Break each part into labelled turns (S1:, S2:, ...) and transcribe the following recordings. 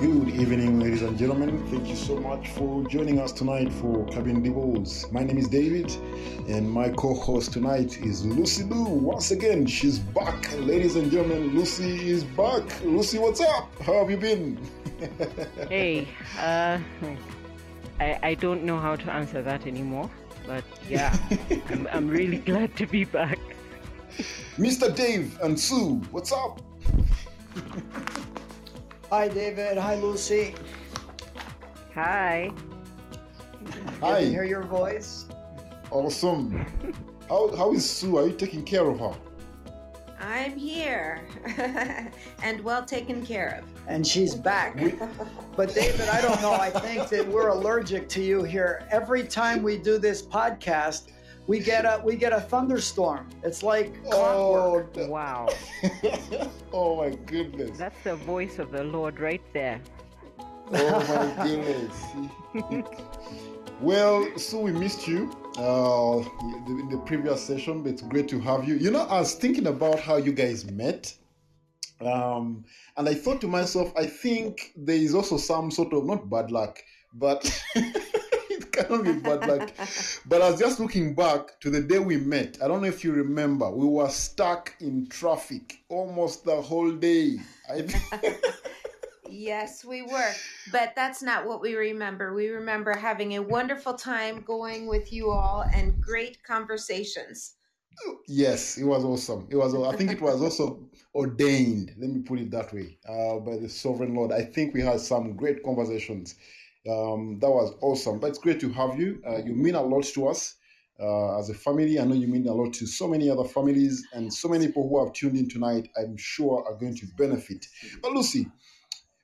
S1: Good evening, ladies and gentlemen. Thank you so much for joining us tonight for Cabin Devils. My name is David, and my co host tonight is Lucy Lou. Once again, she's back. Ladies and gentlemen, Lucy is back. Lucy, what's up? How have you been?
S2: hey, uh, I, I don't know how to answer that anymore, but yeah, I'm, I'm really glad to be back.
S1: Mr. Dave and Sue, what's up?
S3: Hi, David. Hi, Lucy.
S2: Hi.
S1: Hi.
S3: Good to hear your voice.
S1: Awesome. How, how is Sue? Are you taking care of her?
S4: I'm here and well taken care of.
S3: And she's back. But, David, I don't know. I think that we're allergic to you here. Every time we do this podcast, we get a we get a thunderstorm. It's like
S1: Oh,
S3: clockwork.
S1: the-
S2: Wow.
S1: oh my goodness.
S2: That's the voice of the Lord right there.
S1: Oh my goodness. well, so we missed you uh, in the previous session, but it's great to have you. You know, I was thinking about how you guys met. Um, and I thought to myself, I think there is also some sort of not bad luck, but it cannot be bad luck. But I was just looking back to the day we met. I don't know if you remember. We were stuck in traffic almost the whole day.
S4: Yes, we were. But that's not what we remember. We remember having a wonderful time going with you all and great conversations.
S1: Yes, it was awesome. It was. I think it was also ordained. Let me put it that way, uh, by the sovereign Lord. I think we had some great conversations. Um, that was awesome. But it's great to have you. Uh, you mean a lot to us uh, as a family. I know you mean a lot to so many other families and so many people who have tuned in tonight. I'm sure are going to benefit. But Lucy,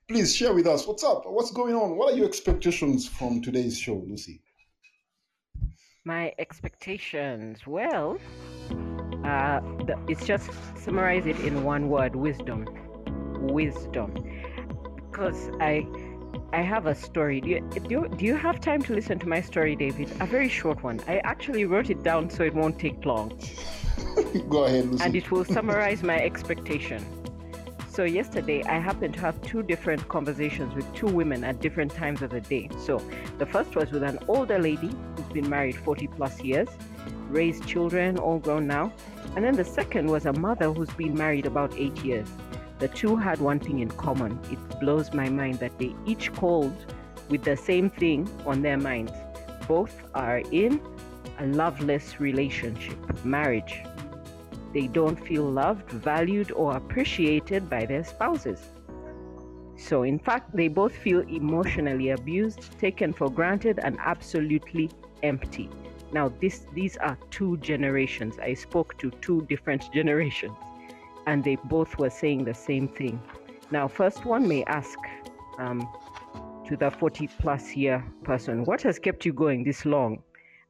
S1: please share with us what's up. What's going on? What are your expectations from today's show, Lucy?
S2: My expectations, well, uh, the, it's just summarize it in one word: wisdom. Wisdom. Because I, I have a story. Do you, do do you have time to listen to my story, David? A very short one. I actually wrote it down so it won't take long.
S1: Go ahead, Lucy.
S2: and it will summarize my expectation. So yesterday I happened to have two different conversations with two women at different times of the day. So the first was with an older lady who's been married 40 plus years, raised children, all grown now. And then the second was a mother who's been married about 8 years. The two had one thing in common. It blows my mind that they each called with the same thing on their minds. Both are in a loveless relationship, marriage they don't feel loved, valued, or appreciated by their spouses. So, in fact, they both feel emotionally abused, taken for granted, and absolutely empty. Now, this, these are two generations. I spoke to two different generations, and they both were saying the same thing. Now, first one may ask um, to the 40 plus year person, What has kept you going this long?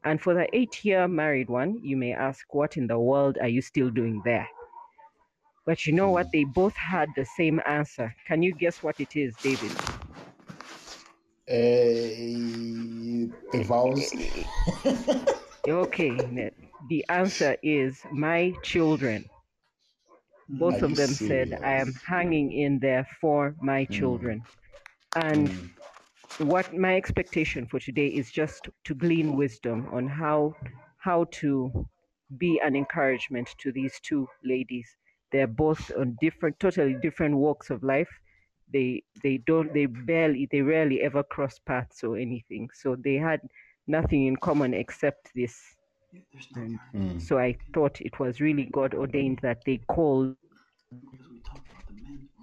S2: And for the eight year married one, you may ask, What in the world are you still doing there? But you know what? They both had the same answer. Can you guess what it is, David?
S1: Uh, the vows.
S2: Okay, the answer is my children. Both
S1: Are
S2: of
S1: you
S2: them said, I am hanging in there for my children. And
S1: Mm.
S2: what my expectation for today is just to glean wisdom on how how to be an encouragement to these two ladies. They're both on different, totally different walks of life. They they don't they barely they rarely ever cross paths or anything. So they had nothing in common except this. And
S1: Mm.
S2: so I thought it was really God ordained that they called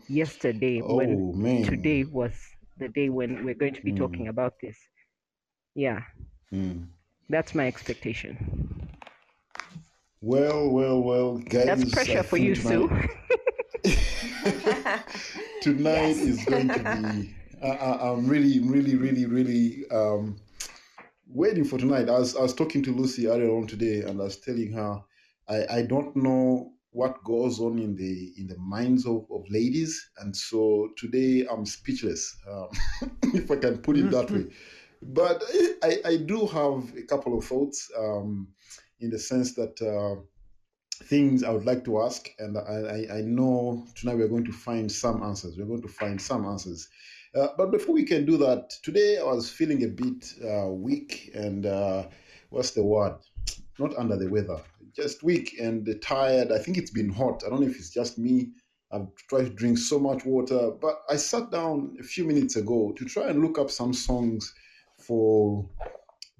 S2: yesterday when
S1: Oh man.
S2: today was the day when we're going to be talking about this. Yeah,
S1: Mm.
S2: that's my expectation.
S1: Well, well, well, guys.
S2: That's
S1: I
S2: pressure for you,
S1: think
S2: Sue.
S1: tonight- Tonight
S4: Yes.
S1: is going to be. I, I, I'm really, really, really, really um, waiting for tonight. I was, I was talking to Lucy earlier on today, and I was telling her I, I don't know what goes on in the in the minds of, of ladies, and so today I'm speechless, um, if I can put it that way. But I, I do have a couple of thoughts um, in the sense that uh, things I would like to ask, and I, I, I know tonight we're going to find some answers. We're going to find some answers. Uh, but before we can do that, today I was feeling a bit uh, weak and uh, what's the word? Not under the weather, just weak and tired. I think it's been hot. I don't know if it's just me. I've tried to drink so much water, but I sat down a few minutes ago to try and look up some songs for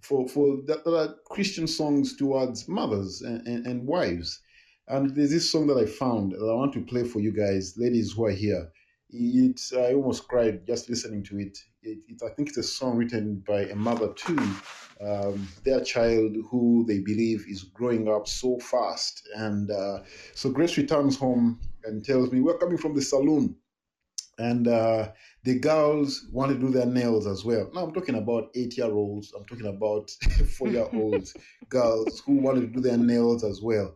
S1: for for that, that are Christian songs towards mothers and, and, and wives. And there's this song that I found that I want to play for you guys, ladies who are here. It's I almost cried just listening to it. It, it. I think it's a song written by a mother to um, their child who they believe is growing up so fast. And uh, so Grace returns home and tells me, We're coming from the saloon. And uh, the girls want to do their nails as well. Now, I'm talking about eight year olds, I'm talking about four year olds, girls who want to do their nails as well.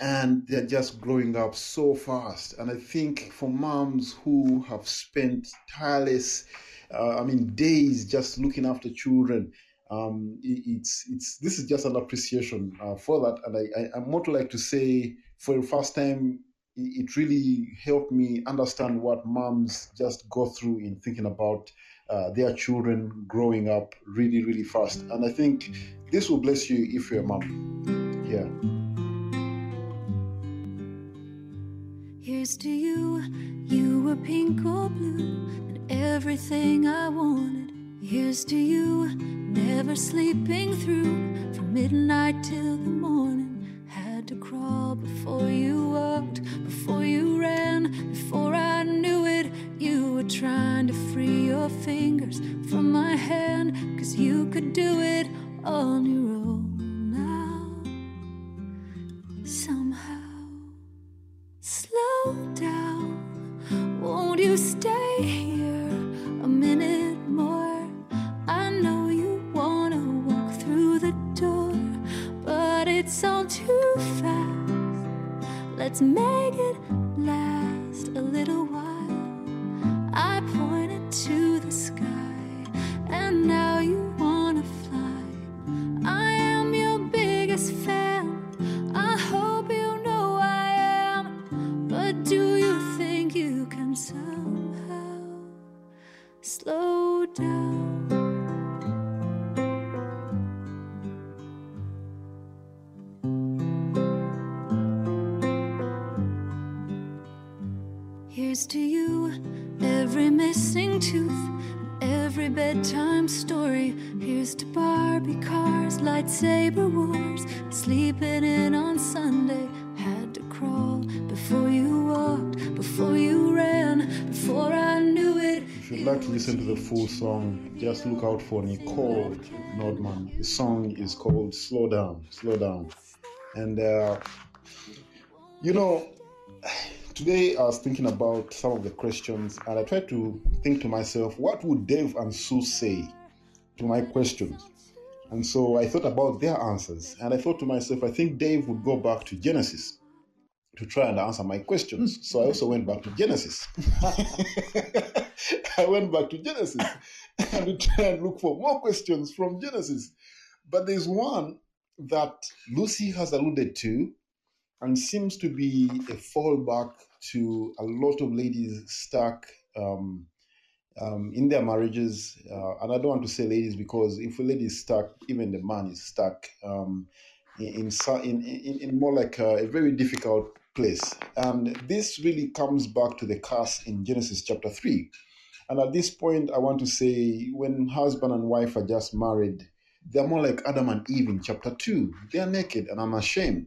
S1: And they're just growing up so fast. And I think for moms who have spent tireless, uh, I mean, days just looking after children, um, it, it's it's this is just an appreciation uh, for that. And I, I, I'm more to like to say, for the first time it really helped me understand what moms just go through in thinking about uh, their children growing up really, really fast. And I think this will bless you if you're a mom. Yeah.
S5: Here's to you, you were pink or blue, and everything I wanted. Here's to you, never sleeping through from midnight till the morning Had to crawl before you walked, before you ran, before I knew it. You were trying to free your fingers from my hand, cause you could do it on your own
S1: full song, just look out for Nichole Nordeman. The song is called Slow Down, Slow Down. And, uh, you know, today I was thinking about some of the questions and I tried to think to myself, what would Dave and Sue say to my questions? And so I thought about their answers and I thought to myself, I think Dave would go back to Genesis to try and answer my questions. So I also went back to Genesis. I went back to Genesis and to try and look for more questions from Genesis. But there's one that Lucy has alluded to and seems to be a fallback to a lot of ladies stuck um, um, in their marriages. Uh, and I don't want to say ladies because if a lady is stuck, even the man is stuck um, in, in, in, in, more like a, a, very difficult place. And this really comes back to the curse in Genesis chapter 3. And at this point, I want to say when husband and wife are just married, they're more like Adam and Eve in chapter 2. They're naked and unashamed.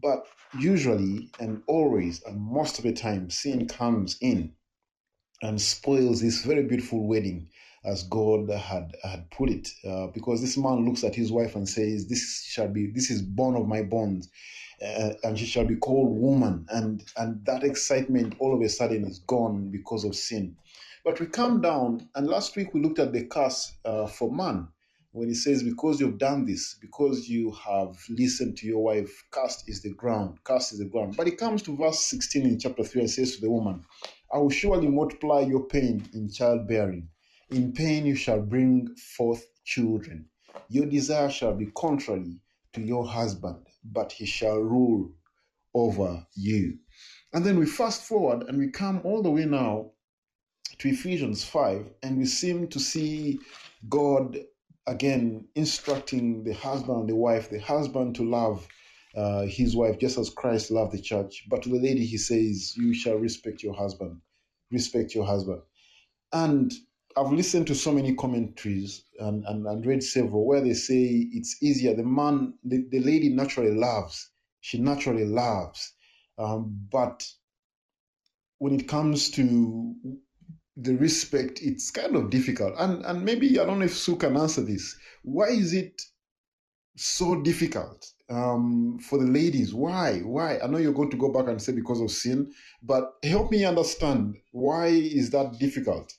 S1: But usually and always and most of the time, sin comes in and spoils this very beautiful wedding as God had had put it. Uh, because this man looks at his wife and says, "This shall be, this is bone of my bones, uh, and she shall be called woman." And and that excitement all of a sudden is gone because of sin. But we come down, and last week we looked at the curse uh, for man when he says, Because you've done this, because you have listened to your wife, cast is the ground, cast is the ground. But it comes to verse 16 in chapter 3 and says to the woman, I will surely multiply your pain in childbearing. In pain you shall bring forth children. Your desire shall be contrary to your husband, but he shall rule over you. And then we fast forward and we come all the way now to Ephesians 5, and we seem to see God again instructing the husband and the wife, the husband to love uh, his wife just as Christ loved the church. But to the lady, he says, You shall respect your husband. Respect your husband. And I've listened to so many commentaries and, and, and read several where they say it's easier. The man, the, the lady naturally loves. She naturally loves. Um, but when it comes to the respect, it's kind of difficult. And and maybe I don't know if Sue can answer this. Why is it so difficult um, for the ladies? Why? Why? I know you're going to go back and say because of sin, but help me understand why is that difficult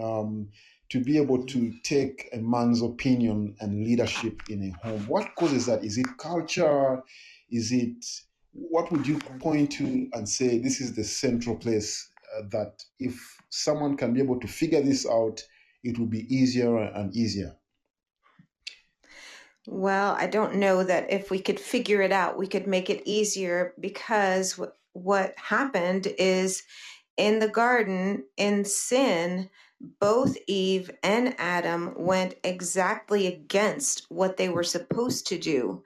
S1: um, to be able to take a man's opinion and leadership in a home? What causes that? Is it culture? Is it what would you point to and say this is the central place uh, that if someone can be able to figure this out, it will be easier and easier.
S4: Well, I don't know that if we could figure it out, we could make it easier because what happened is in the garden, in sin, both Eve and Adam went exactly against what they were supposed to do.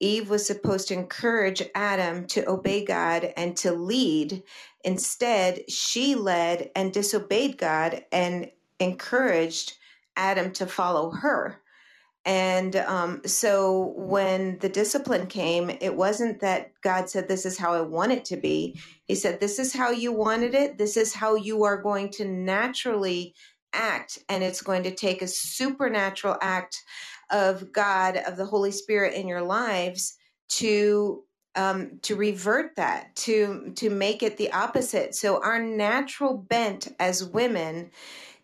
S4: Eve was supposed to encourage Adam to obey God and to lead. Instead, she led and disobeyed God and encouraged Adam to follow her. And um, so when the discipline came, it wasn't that God said, This is how I want it to be. He said, This is how you wanted it. This is how you are going to naturally act. And it's going to take a supernatural act of God, of the Holy Spirit in your lives to um, to revert that, to to make it the opposite. So our natural bent as women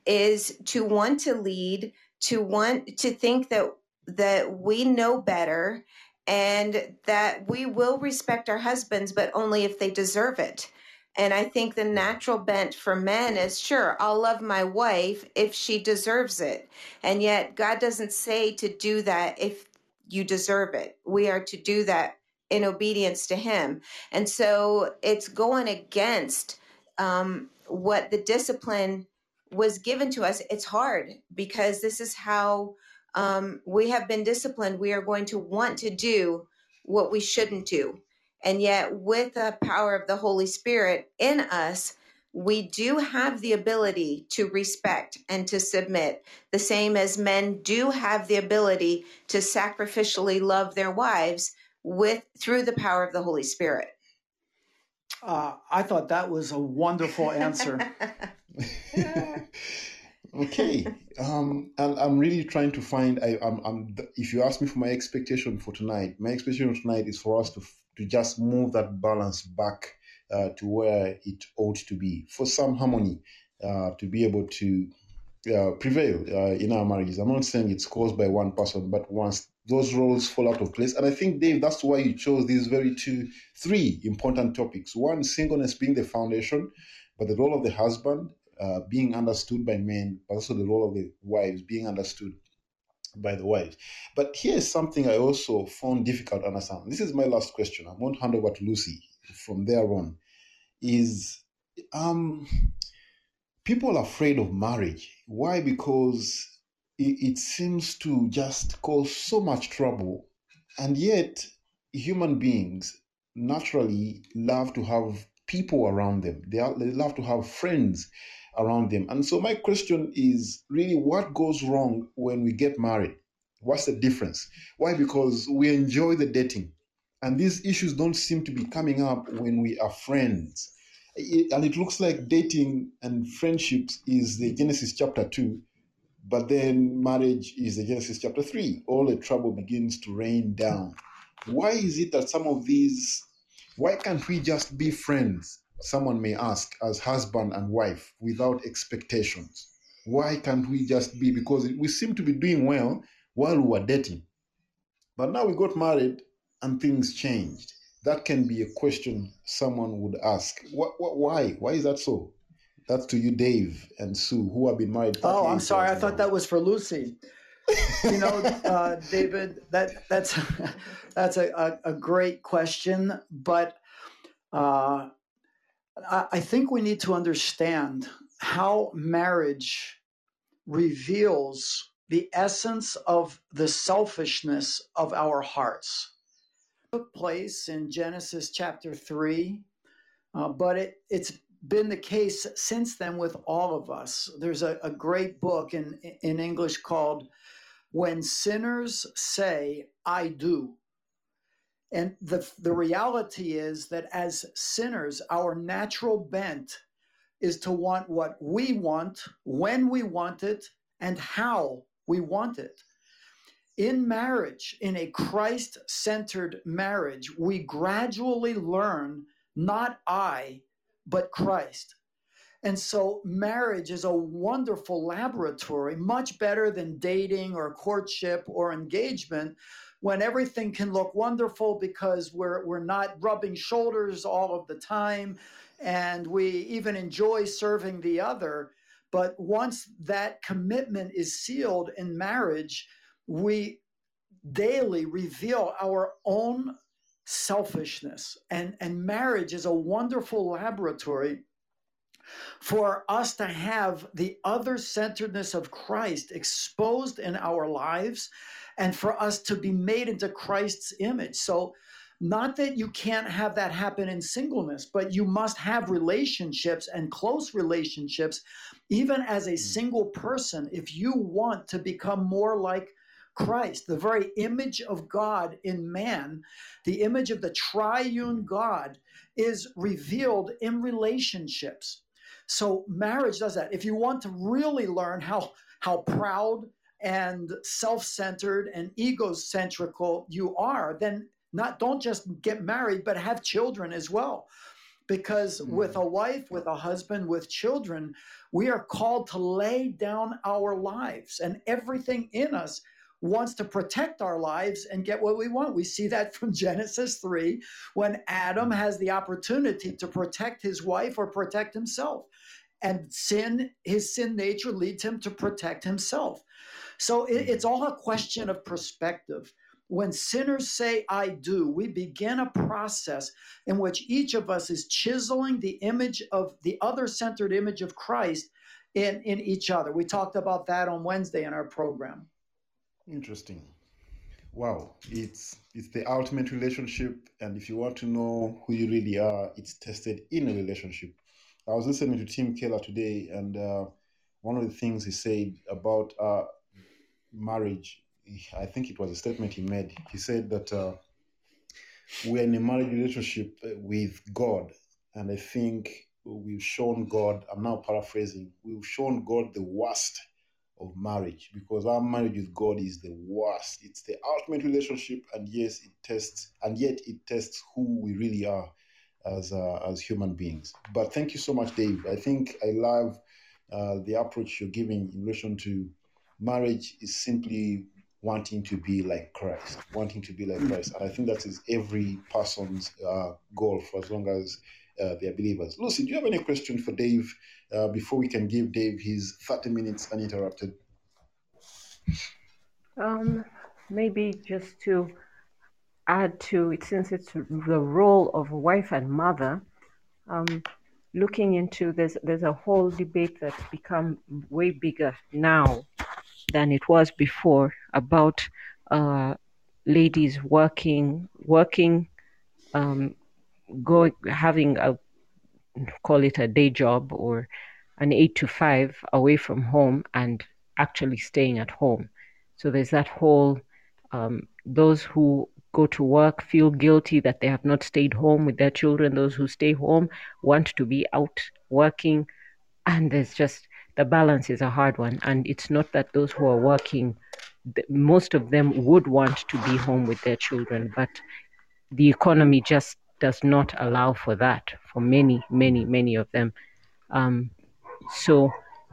S4: is to want to lead, to want to think that that we know better and that we will respect our husbands, but only if they deserve it. And I think the natural bent for men is sure, I'll love my wife if she deserves it. And yet, God doesn't say to do that if you deserve it. We are to do that in obedience to Him. And so it's going against um, what the discipline was given to us. It's hard because this is how um, we have been disciplined. We are going to want to do what we shouldn't do. And yet, with the power of the Holy Spirit in us, we do have the ability to respect and to submit, the same as men do have the ability to sacrificially love their wives with through the power of the Holy Spirit.
S3: Uh, I thought that was a wonderful answer.
S1: okay, um, and I'm really trying to find. I, I'm, I'm. If you ask me for my expectation for tonight, my expectation tonight is for us to to just move that balance back uh, to where it ought to be for some harmony uh, to be able to uh, prevail uh, in our marriages. I'm not saying it's caused by one person, but once those roles fall out of place, and I think Dave, that's why you chose these very two, three important topics. One, singleness being the foundation, but the role of the husband uh, being understood by men, but also the role of the wives being understood by the wives. But here's something I also found difficult to understand. This is my last question. I won't hand over to Lucy from there on. Is um people are afraid of marriage. Why? Because it, it seems to just cause so much trouble. And yet human beings naturally love to have people around them. They, are, they love to have friends around them. And so my question is really what goes wrong when we get married? What's the difference? Why? Because we enjoy the dating. And these issues don't seem to be coming up when we are friends. It, and it looks like dating and friendships is the Genesis chapter 2, but then marriage is the Genesis chapter 3. All the trouble begins to rain down. Why is it that some of these, why can't we just be friends? someone may ask, as husband and wife without expectations? Why can't we just be? Because we seem to be doing well while we were dating. But now we got married and things changed. That can be a question someone would ask. Why? Why is that so? That's to you, Dave and Sue, who have been married.
S3: Oh, I'm sorry. I thought that was for Lucy. you know, uh, David, that that's that's a, a, a great question, but uh, I think we need to understand how marriage reveals the essence of the selfishness of our hearts. It took place in Genesis chapter 3, uh, but it, it's been the case since then with all of us. There's a, a great book in, in English called When Sinners Say, I Do. And the, the reality is that as sinners, our natural bent is to want what we want, when we want it, and how we want it. In marriage, in a Christ centered marriage, we gradually learn not I, but Christ. And so, marriage is a wonderful laboratory, much better than dating or courtship or engagement, when everything can look wonderful because we're, we're not rubbing shoulders all of the time and we even enjoy serving the other. But once that commitment is sealed in marriage, we daily reveal our own selfishness. And, and marriage is a wonderful laboratory for us to have the other centeredness of Christ exposed in our lives and for us to be made into Christ's image. So, not that you can't have that happen in singleness, but you must have relationships and close relationships, even as a mm. single person, if you want to become more like Christ, the very image of God in man, the image of the triune God is revealed in relationships. So marriage does that. If you want to really learn how how proud and self-centered and egocentrical you are, then not don't just get married, but have children as well. Because mm. with a wife, with a husband, with children, we are called to lay down our lives and everything in us wants to protect our lives and get what we want. We see that from Genesis 3 when Adam mm. has the opportunity to protect his wife or protect himself. And sin, his sin nature leads him to protect himself. So it, mm. it's all a question of perspective. When sinners say, I do, we begin a process in which each of us is chiseling the image of the other centered image of Christ in, in each other. We talked about that on Wednesday in our program.
S1: Interesting. Wow, it's it's the ultimate relationship, and if you want to know who you really are, it's tested in a relationship. I was listening to Tim Keller today, and uh, one of the things he said about uh, marriage, I think it was a statement he made. He said that uh, we're in a marriage relationship with God, and I think we've shown God. I'm now paraphrasing. We've shown God the worst of marriage because our marriage with God is the worst. It's the ultimate relationship, and yes, it tests, and yet it tests who we really are as uh, as human beings. But thank you so much, Dave. I think I love uh, the approach you're giving in relation to marriage. Is simply wanting to be like Christ, wanting to be like Christ, and I think that is every person's uh, goal for as long as uh, they are believers. Lucy, do you have any question for Dave uh, before we can give Dave his 30 minutes uninterrupted?
S2: Um, maybe just to add to it, since it's the role of wife and mother, um, looking into there's there's a whole debate that's become way bigger now than it was before about uh, ladies working working um, go having a call it a day job or an eight to five away from home and actually staying at home. So there's that whole um, those who go to work feel guilty that they have not stayed home with their children. Those who stay home want to be out working, and there's just the balance is a hard one. And it's not that those who are working, most of them would want to be home with their children, but the economy just does not allow for that for many, many, many of them. Um, so,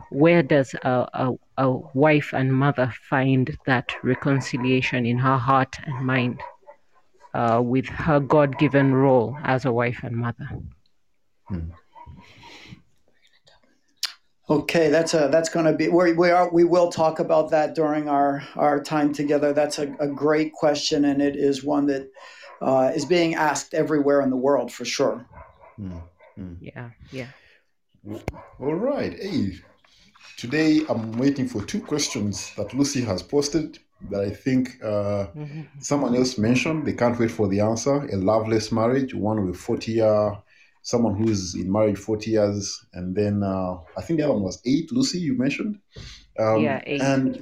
S2: where does a, a, a wife and mother find that reconciliation in her heart and mind uh, with her God given role as a wife and mother? Hmm.
S3: Okay, that's a that's going to be we we are we will talk about that during our our time together. That's a, a great question, and it is one that uh, is being asked everywhere in the world for sure.
S2: Mm, mm. Yeah, yeah.
S1: All right. Hey, today I'm waiting for two questions that Lucy has posted that I think uh, someone else mentioned. They can't wait for the answer. A loveless marriage, one with 40 year, someone who's in marriage 40 years, and then uh, I think the other one was eight. Lucy, you mentioned. Um,
S2: Yeah, eight.
S1: And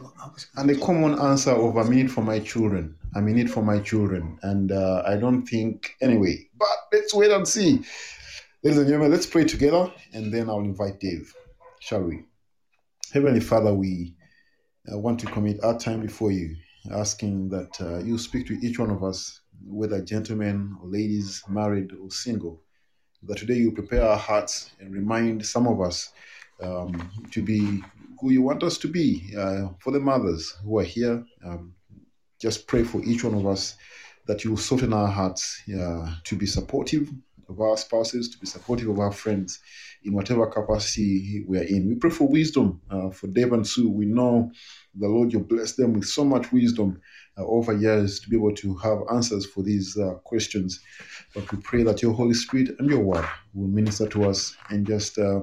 S1: and a common answer of I'm in it for my children. I'm in it for my children, and uh, I don't think anyway. But let's wait and see. Ladies and gentlemen, let's pray together, and then I'll invite Dave. Shall we? Heavenly Father, we uh, want to commit our time before you, asking that uh, you speak to each one of us, whether gentlemen or ladies, married or single, that today you prepare our hearts and remind some of us um, to be who you want us to be. Uh, for the mothers who are here, um, just pray for each one of us that you will soften our hearts uh, to be supportive of our spouses, to be supportive of our friends in whatever capacity we are in. We pray for wisdom uh, for Dave and Sue. We know the Lord, you bless them with so much wisdom uh, over years to be able to have answers for these uh, questions. But we pray that your Holy Spirit and your word will minister to us and just uh,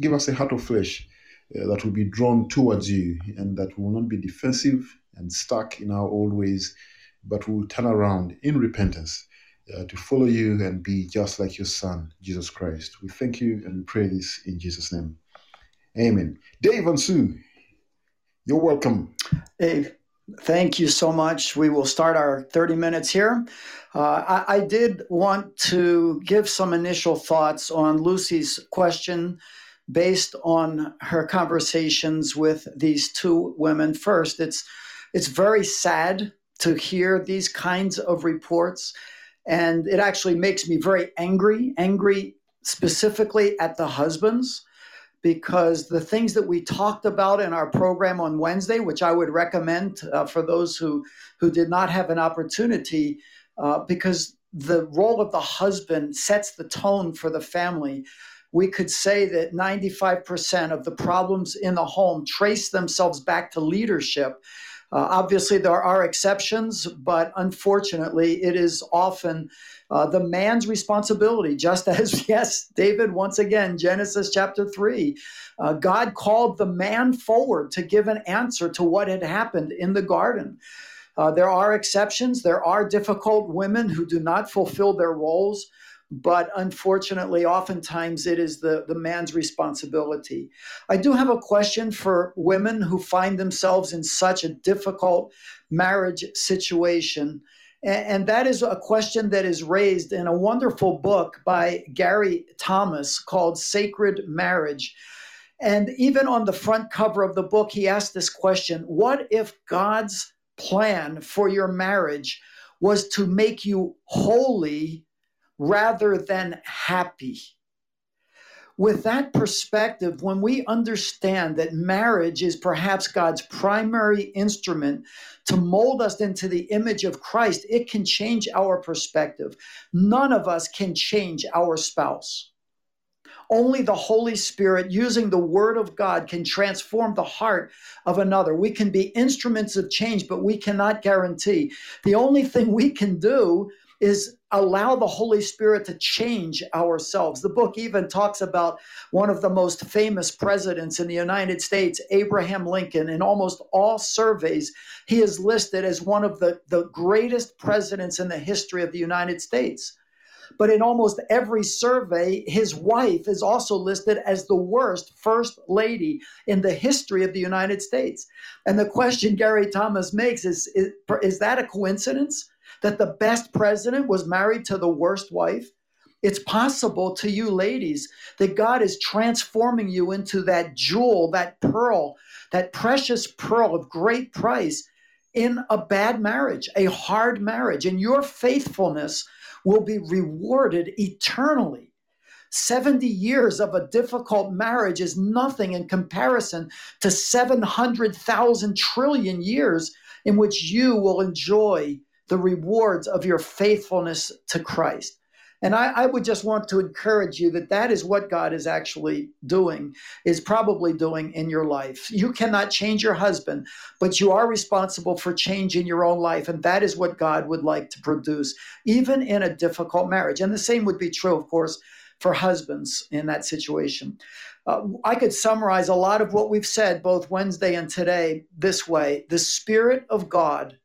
S1: give us a heart of flesh uh, that will be drawn towards you and that will not be defensive and stuck in our old ways, but will turn around in repentance uh, to follow you and be just like your Son, Jesus Christ. We thank you and we pray this in Jesus' name. Amen. Dave and Sue, you're welcome.
S3: Hey, thank you so much. We will start our 30 minutes here. Uh, I, I did want to give some initial thoughts on Lucy's question based on her conversations with these two women. First, it's it's very sad to hear these kinds of reports, and it actually makes me very angry. Angry specifically at the husbands because the things that we talked about in our program on Wednesday, which I would recommend uh, for those who who did not have an opportunity, uh, because the role of the husband sets the tone for the family. We could say that 95% of the problems in the home trace themselves back to leadership. Uh, obviously, there are exceptions, but unfortunately, it is often uh, the man's responsibility, just as, yes, David, once again, Genesis chapter 3, uh, God called the man forward to give an answer to what had happened in the garden. Uh, there are exceptions. There are difficult women who do not fulfill their roles, but unfortunately, oftentimes it is the, the man's responsibility. I do have a question for women who find themselves in such a difficult marriage situation. And that is a question that is raised in a wonderful book by Gary Thomas called Sacred Marriage. And even on the front cover of the book, he asked this question What if God's plan for your marriage was to make you holy rather than happy? With that perspective, when we understand that marriage is perhaps God's primary instrument to mold us into the image of Christ, it can change our perspective. None of us can change our spouse. Only the Holy Spirit, using the Word of God, can transform the heart of another. We can be instruments of change, but we cannot guarantee. The only thing we can do is allow the Holy Spirit to change ourselves. The book even talks about one of the most famous presidents in the United States, Abraham Lincoln. In almost all surveys, he is listed as one of the, the greatest presidents in the history of the United States. But in almost every survey, his wife is also listed as the worst first lady in the history of the United States. And the question Gary Thomas makes is is, is that a coincidence? That the best president was married to the worst wife? It's possible to you, ladies, that God is transforming you into that jewel, that pearl, that precious pearl of great price in a bad marriage, a hard marriage, and your faithfulness will be rewarded eternally. 70 years of a difficult marriage is nothing in comparison to 700,000 trillion years in which you will enjoy the rewards of your faithfulness to Christ. And I, I, would just want to encourage you that that is what God is actually doing, is probably doing in your life. You cannot change your husband, but you are responsible for change in your own life. And that is what God would like to produce, even in a difficult marriage. And the same would be true, of course, for husbands in that situation. Uh, I could summarize a lot of what we've said both Wednesday and today this way The Spirit of God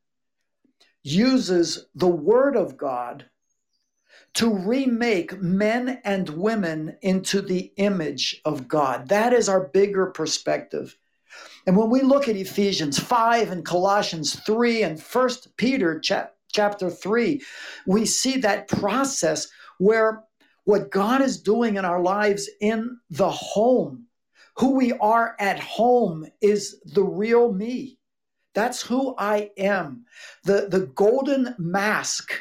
S3: uses the Word of God to remake men and women into the image of God. That is our bigger perspective. And when we look at Ephesians 5 and Colossians 3 and 1 Peter chapter 3, we see that process where what God is doing in our lives in the home, who we are at home, is the real me. That's who I am. The, the golden mask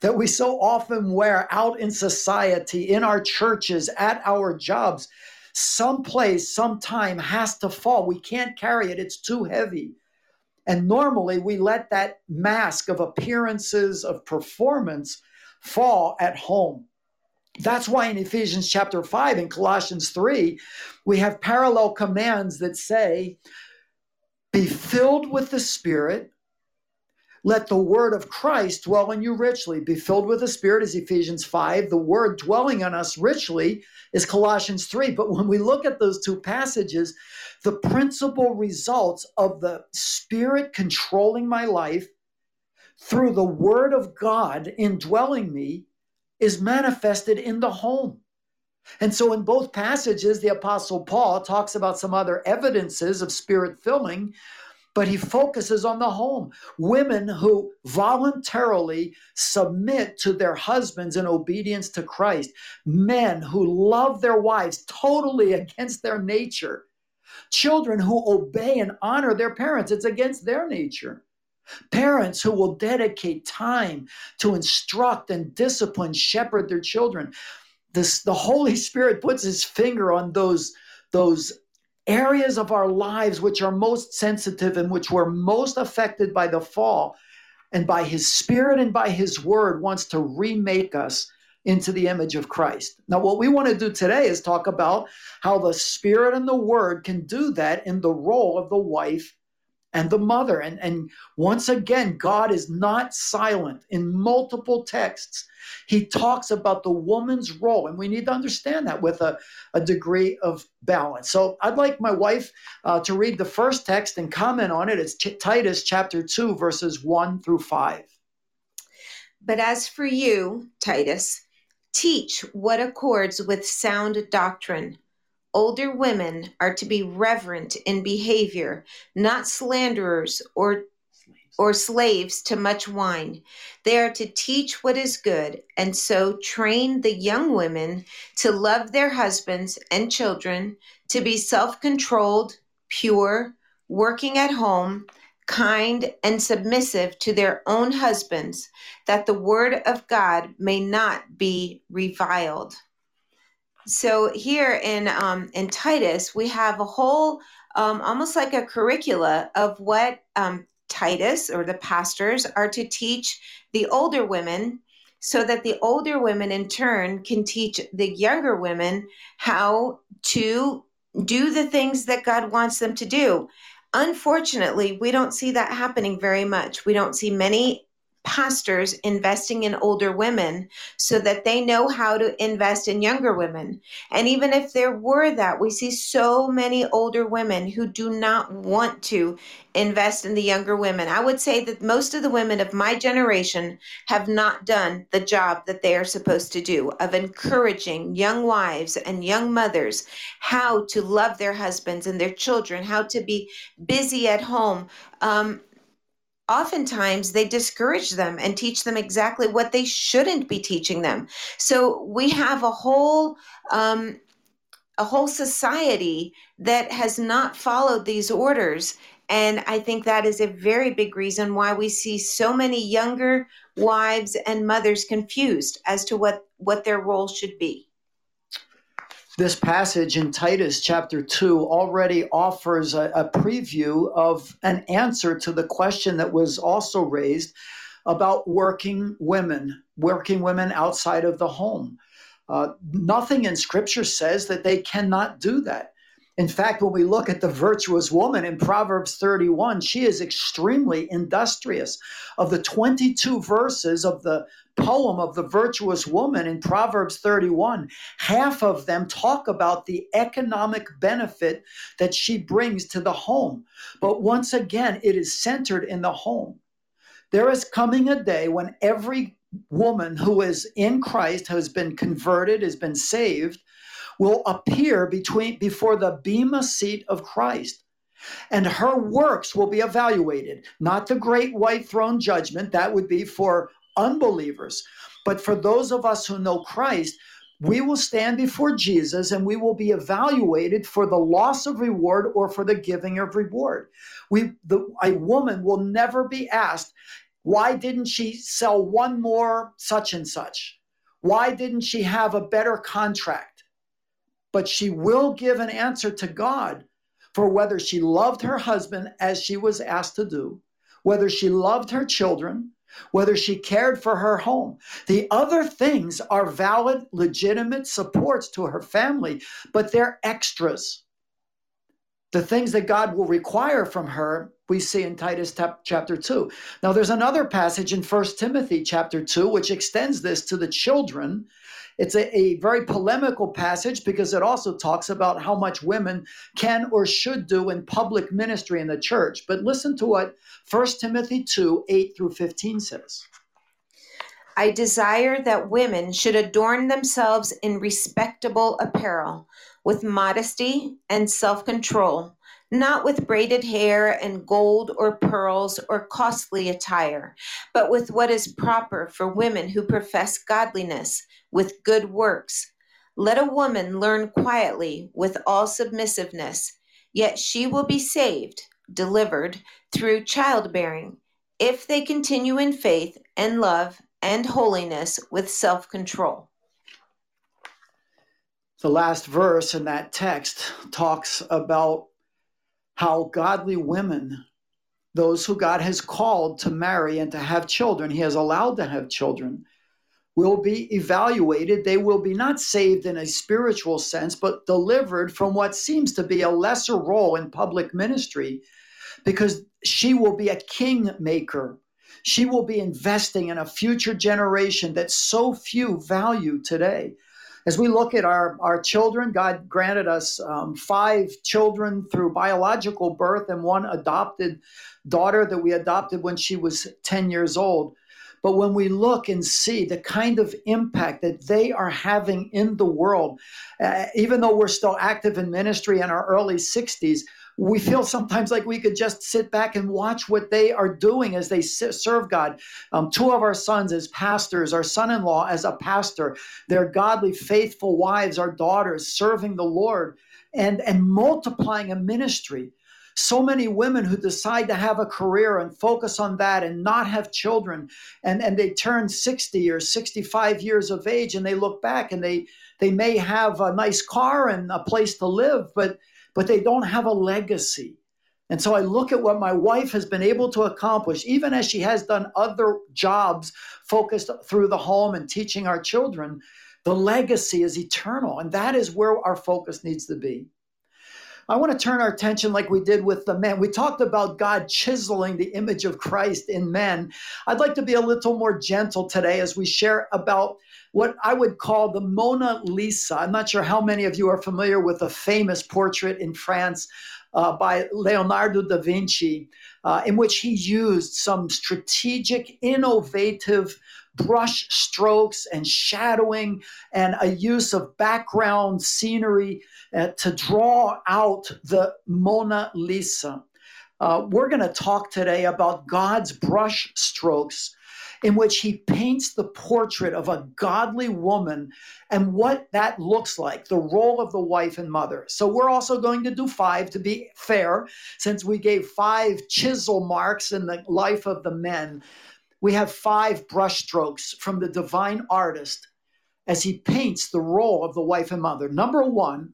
S3: that we so often wear out in society, in our churches, at our jobs, someplace, sometime has to fall. We can't carry it, it's too heavy. And normally we let that mask of appearances, of performance, fall at home. That's why in Ephesians chapter 5 and Colossians 3, we have parallel commands that say, Be filled with the Spirit, let the word of Christ dwell in you richly. Be filled with the Spirit is Ephesians 5. The word dwelling on us richly is Colossians 3. But when we look at those two passages, the principal results of the Spirit controlling my life through the word of God indwelling me is manifested in the home. And so, in both passages, the Apostle Paul talks about some other evidences of spirit filling, but he focuses on the home. Women who voluntarily submit to their husbands in obedience to Christ, men who love their wives totally against their nature, children who obey and honor their parents, it's against their nature. Parents who will dedicate time to instruct and discipline, shepherd their children. This, the Holy Spirit puts his finger on those, those areas of our lives which are most sensitive and which were most affected by the fall. And by his spirit and by his word, wants to remake us into the image of Christ. Now, what we want to do today is talk about how the spirit and the word can do that in the role of the wife and the mother. And, and once again, God is not silent in multiple texts. He talks about the woman's role, and we need to understand that with a, a degree of balance. So I'd like my wife uh, to read the first text and comment on it. It's Titus chapter 2, verses 1 through 5.
S4: But as for you, Titus, teach what accords with sound doctrine Older women are to be reverent in behavior, not slanderers or or slaves to much wine. They are to teach what is good, and so train the young women to love their husbands and children, to be self controlled, pure, working at home, kind, and submissive to their own husbands, that the word of God may not be reviled. So here in um, in Titus, we have a whole um, almost like a curricula of what um, Titus or the pastors are to teach the older women, so that the older women in turn can teach the younger women how to do the things that God wants them to do. Unfortunately, we don't see that happening very much. We don't see many pastors investing in older women so that they know how to invest in younger women. And even if there were that, we see so many older women who do not want to invest in the younger women. I would say that most of the women of my generation have not done the job that they are supposed to do of encouraging young wives and young mothers how to love their husbands and their children, how to be busy at home. Um, oftentimes they discourage them and teach them exactly what they shouldn't be teaching them. So we have a whole um, a whole society that has not followed these orders. And I think that is a very big reason why we see so many younger wives and mothers confused as to what, what their role should be
S3: this passage in Titus chapter 2 already offers a, a, preview of an answer to the question that was also raised about working women, working women outside of the home. Uh, nothing in scripture says that they cannot do that. In fact, when we look at the virtuous woman in Proverbs 31, she is extremely industrious. Of the 22 verses of the poem of the virtuous woman in Proverbs 31, half of them talk about the economic benefit that she brings to the home. But once again, it is centered in the home. There is coming a day when every woman who is in Christ, has been converted, has been saved, will appear between before the bema seat of Christ. And her works will be evaluated, not the great white throne judgment, that would be for unbelievers. But for those of us who know Christ, we will stand before Jesus and we will be evaluated for the loss of reward or for the giving of reward. We the a woman will never be asked, why didn't she sell one more such and such? Why didn't she have a better contract? But she will give an answer to God for whether she loved her husband as she was asked to do, whether she loved her children, whether she cared for her home. The other things are valid, legitimate supports to her family, but they're extras. The things that God will require from her we see in Titus chapter 2. Now there's another passage in First Timothy chapter 2 which extends this to the children. It's a, a, very polemical passage because it also talks about how much women can or should do in public ministry in the church. But listen to what First Timothy 2 8 through 15 says.
S4: I desire that women should adorn themselves in respectable apparel, with modesty and self control not with braided hair and gold or pearls or costly attire, but with what is proper for women who profess godliness, with good works. Let a woman learn quietly with all submissiveness, yet she will be saved, delivered through childbearing, if they continue in faith and love and holiness with self control.
S3: The last verse in that text talks about how godly women, those who God has called to marry and to have children, He has allowed to have children, will be evaluated. They will be not saved in a spiritual sense, but delivered from what seems to be a lesser role in public ministry because she will be a king maker. She will be investing in a future generation that so few value today as we look at our, our children, God granted us um, five children through biological birth and one adopted daughter that we adopted when she was 10 years old. But when we look and see the kind of impact that they are having in the world, uh, even though we're still active in ministry in our early 60s, we feel sometimes like we could just sit back and watch what they are doing as they serve God. Um, two of our sons as pastors, our son in law as a pastor, their godly, faithful wives, our daughters serving the Lord and, and multiplying a ministry. So many women who decide to have a career and focus on that and not have children, and, and they turn 60 or 65 years of age and they look back and they, they may have a nice car and a place to live, but but they don't have a legacy. And so I look at what my wife has been able to accomplish, even as she has done other jobs focused through the home and teaching our children. The legacy is eternal, and that is where our focus needs to be. I want to turn our attention, like we did with the men. We talked about God chiseling the image of Christ in men. I'd like to be a little more gentle today as we share about what I would call the Mona Lisa. I'm not sure how many of you are familiar with a famous portrait in France uh, by Leonardo da Vinci, uh, in which he used some strategic, innovative brush strokes and shadowing and a use of background scenery uh, to draw out the Mona Lisa. Uh, we're going to talk today about God's brush strokes in which he paints the portrait of a godly woman and what that looks like, the role of the wife and mother. So we're also going to do five to be fair, since we gave five chisel marks in the life of the men. We have five brushstrokes from the divine artist as he paints the role of the wife and mother. Number one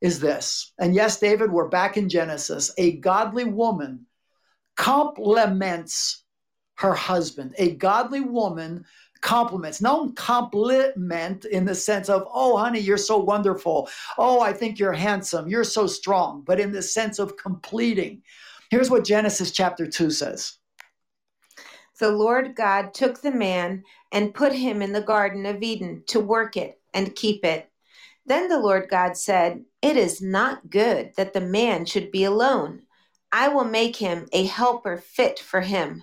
S3: is this, and yes, David, we're back in Genesis. A godly woman complements her husband. A godly woman compliments. No compliment in the sense of, oh, honey, you're so wonderful. Oh, I think you're handsome. You're so strong. But in the sense of completing. Here's what Genesis chapter 2 says
S4: The Lord God took the man and put him in the Garden of Eden to work it and keep it. Then the Lord God said, It is not good that the man should be alone. I will make him a helper fit for him.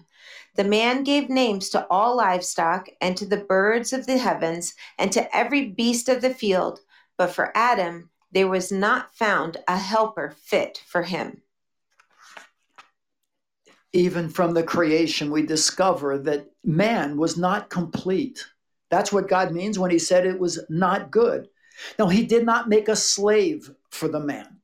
S4: The man gave names to all livestock and to the birds of the heavens and to every beast of the field, but for Adam there was not found a helper fit for him
S3: even from the creation, we discover that man was not complete. That's what God means when he said it was not good. Now, he did not make a slave for the man.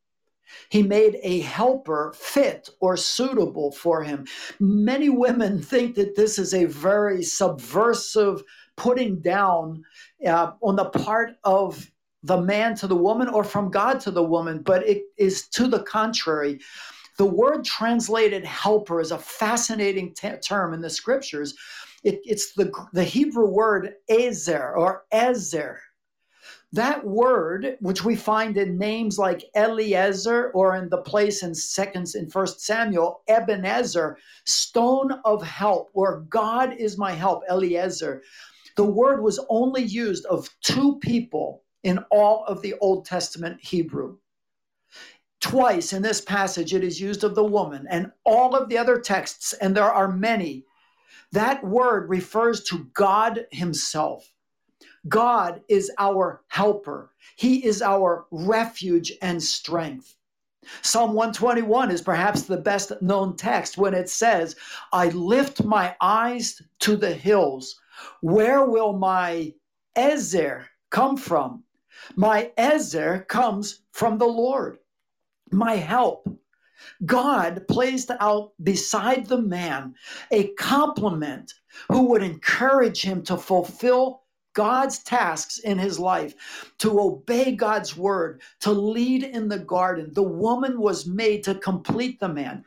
S3: He made a helper fit or suitable for him. Many women think that this is a very subversive putting down uh, on the part of the man to the woman or from God to the woman, but it is to the contrary. The word translated helper is a fascinating t- term in the scriptures. It, it's the, the Hebrew word ezer or ezer. That word, which we find in names like Eliezer or in the place in seconds in First Samuel, Ebenezer, stone of help, or God is my help, Eliezer. The word was only used of two people in all of the Old Testament Hebrew. Twice in this passage, it is used of the woman, and all of the other texts, and there are many, that word refers to God Himself. God is our helper, He is our refuge and strength. Psalm 121 is perhaps the best known text when it says, I lift my eyes to the hills. Where will my Ezer come from? My Ezer comes from the Lord my help. God placed out beside the man a complement who would encourage him to fulfill God's tasks in his life, to obey God's word, to lead in the garden. The woman was made to complete the man.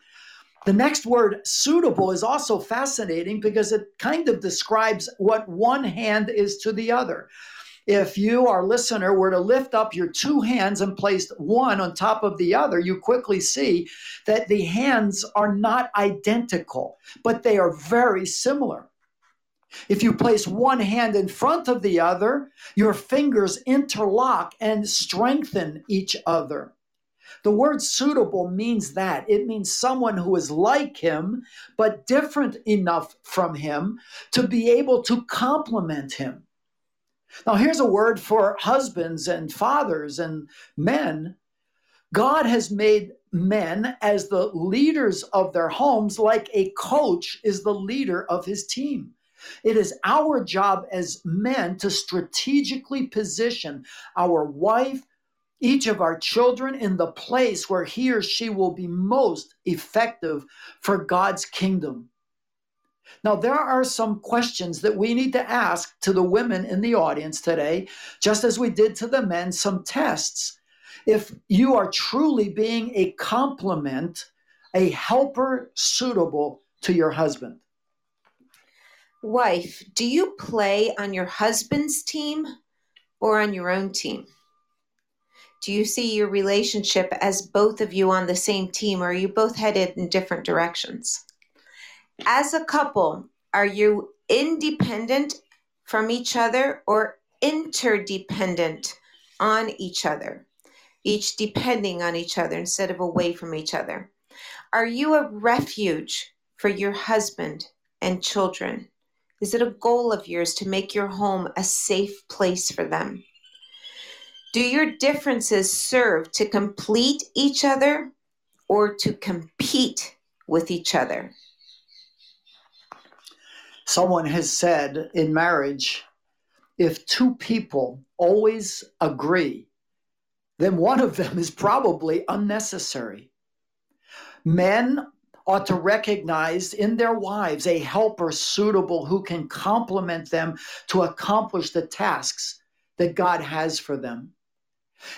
S3: The next word, suitable, is also fascinating because it kind of describes what one hand is to the other if you, our listener, were to lift up your two hands and place one on top of the other, you quickly see that the hands are not identical, but they are very similar. If you place one hand in front of the other, your fingers interlock and strengthen each other. The word suitable means that. It means someone who is like him, but different enough from him to be able to complement him. Now, here's a word for husbands and fathers and men. God has made men as the leaders of their homes, like a coach is the leader of his team. It is our job as men to strategically position our wife, each of our children in the place where he or she will be most effective for God's kingdom. Now, there are some questions that we need to ask to the women in the audience today, just as we did to the men, some tests. If you are truly being a complement, a helper suitable to your husband.
S4: Wife, do you play on your husband's team or on your own team? Do you see your relationship as both of you on the same team, or are you both headed in different directions? as a couple, are you independent from each other or interdependent on each other? Each depending on each other instead of away from each other. Are you a refuge for your husband and children? Is it a goal of yours to make your home a safe place for them? Do your differences serve to complete each other or to compete with each other?
S3: Someone has said in marriage if two people always agree, then one of them is probably unnecessary. Men ought to recognize in their wives a helper suitable who can complement them to accomplish the tasks that God has for them.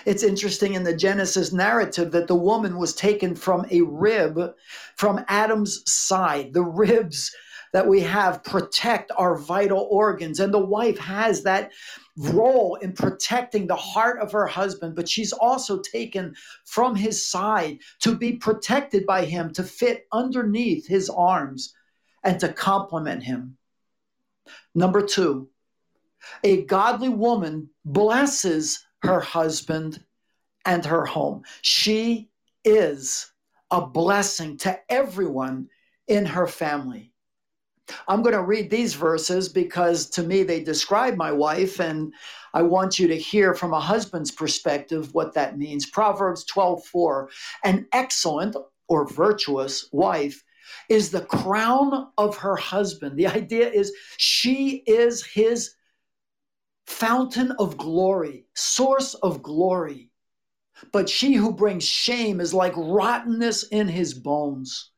S3: It's interesting in the Genesis narrative that the woman was taken from a rib from Adam's side. The ribs that we have protect our vital organs. And the wife has that role in protecting the heart of her husband, but she's also taken from his side to be protected by him, to fit underneath his arms and to complement him. Number two, a godly woman blesses her husband and her home. She is a blessing to everyone in her family. I'm going to read these verses because to me they describe my wife, and I want you to hear from a husband's perspective what that means. Proverbs 12 4 An excellent or virtuous wife is the crown of her husband. The idea is she is his fountain of glory, source of glory. But she who brings shame is like rottenness in his bones.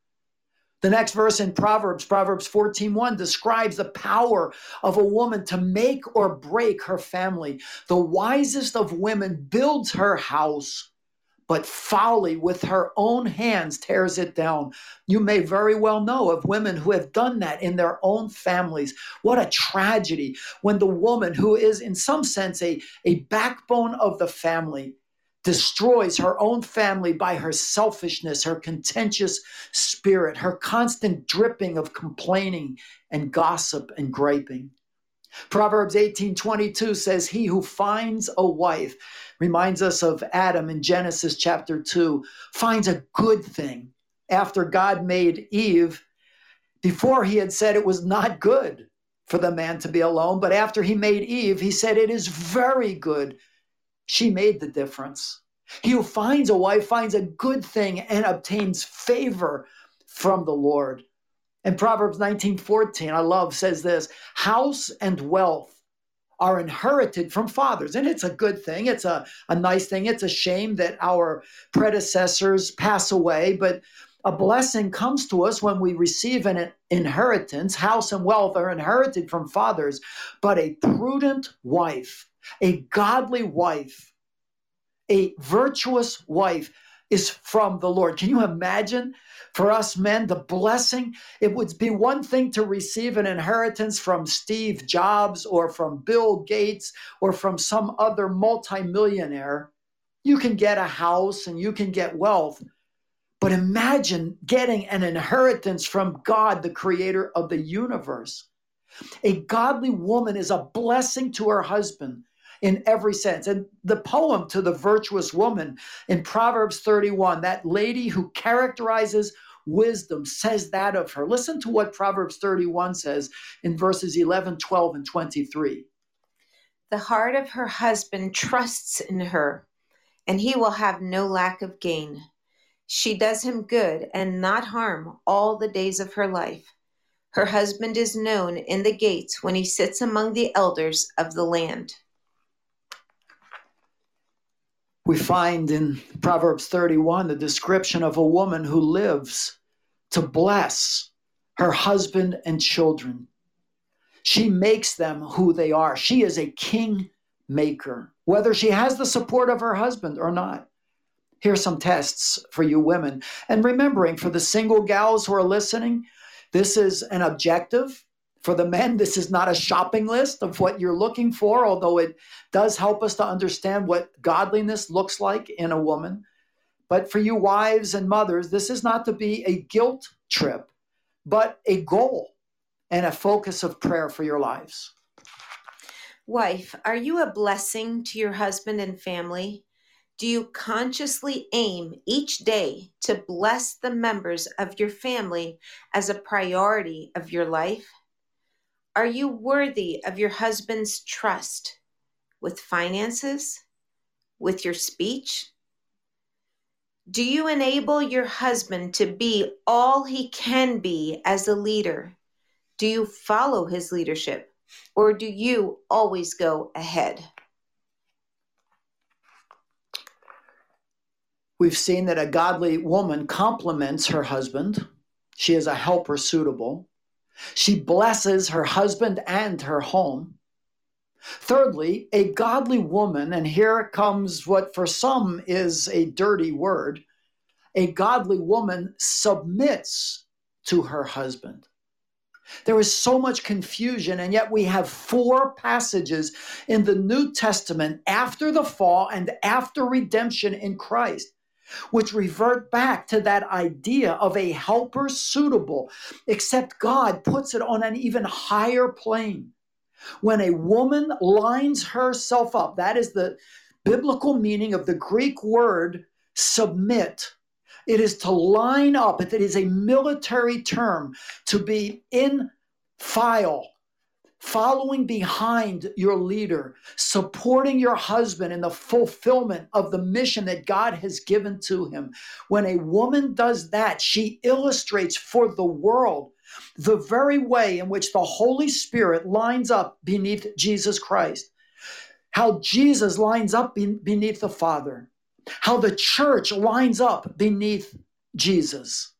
S3: The next verse in Proverbs, Proverbs 14:1 describes the power of a woman to make or break her family. The wisest of women builds her house, but folly with her own hands tears it down. You may very well know of women who have done that in their own families. What a tragedy when the woman who is in some sense a, a backbone of the family destroys her own family by her selfishness, her contentious spirit, her constant dripping of complaining and gossip and griping. Proverbs 18:22 says he who finds a wife reminds us of Adam in Genesis chapter 2 finds a good thing after God made Eve before he had said it was not good for the man to be alone but after he made Eve he said it is very good she made the difference. He who finds a wife finds a good thing and obtains favor from the Lord. And Proverbs 19:14, I love, says this house and wealth are inherited from fathers. And it's a good thing. It's a, a nice thing. It's a shame that our predecessors pass away, but a blessing comes to us when we receive an inheritance. House and wealth are inherited from fathers, but a prudent wife a godly wife, a virtuous wife is from the Lord. Can you imagine for us men the blessing? It would be one thing to receive an inheritance from Steve Jobs or from Bill Gates or from some other multimillionaire. You can get a house and you can get wealth. But imagine getting an inheritance from God, the creator of the universe. A godly woman is a blessing to her husband in every sense. And the poem to the virtuous woman in Proverbs 31, that lady who characterizes wisdom says that of her. Listen to what Proverbs 31 says in verses 11, 12, and 23.
S4: The heart of her husband trusts in her, and he will have no lack of gain. She does him good and not harm all the days of her life. Her husband is known in the gates when he sits among the elders of the land
S3: we find in Proverbs 31 the description of a woman who lives to bless her husband and children. She makes them who they are. She is a king maker, whether she has the support of her husband or not. Here's some tests for you women. And remembering for the single gals who are listening, this is an objective for the men, this is not a shopping list of what you're looking for, although it does help us to understand what godliness looks like in a woman. But for you wives and mothers, this is not to be a guilt trip, but a goal and a focus of prayer for your lives.
S4: Wife, are you a blessing to your husband and family? Do you consciously aim each day to bless the members of your family as a priority of your life? Are you worthy of your husband's trust with finances, with your speech? Do you enable your husband to be all he can be as a leader? Do you follow his leadership or do you always go ahead?
S3: We've seen that a godly woman compliments her husband. She is a helper suitable. She blesses her husband and her home. Thirdly, a godly woman, and here comes what for some is a dirty word a godly woman submits to her husband. There is so much confusion, and yet we have four passages in the New Testament after the fall and after redemption in Christ, which revert back to that idea of a helper suitable, except God puts it on an even higher plane. When a woman lines herself up, that is the biblical meaning of the Greek word submit. It is to line up, it is a military term to be in file, following behind your leader, supporting your husband in the fulfillment of the mission that God has given to him. When a woman does that, she illustrates for the world the very way in which the Holy Spirit lines up beneath Jesus Christ, how Jesus lines up beneath the Father, how the church lines up beneath Jesus.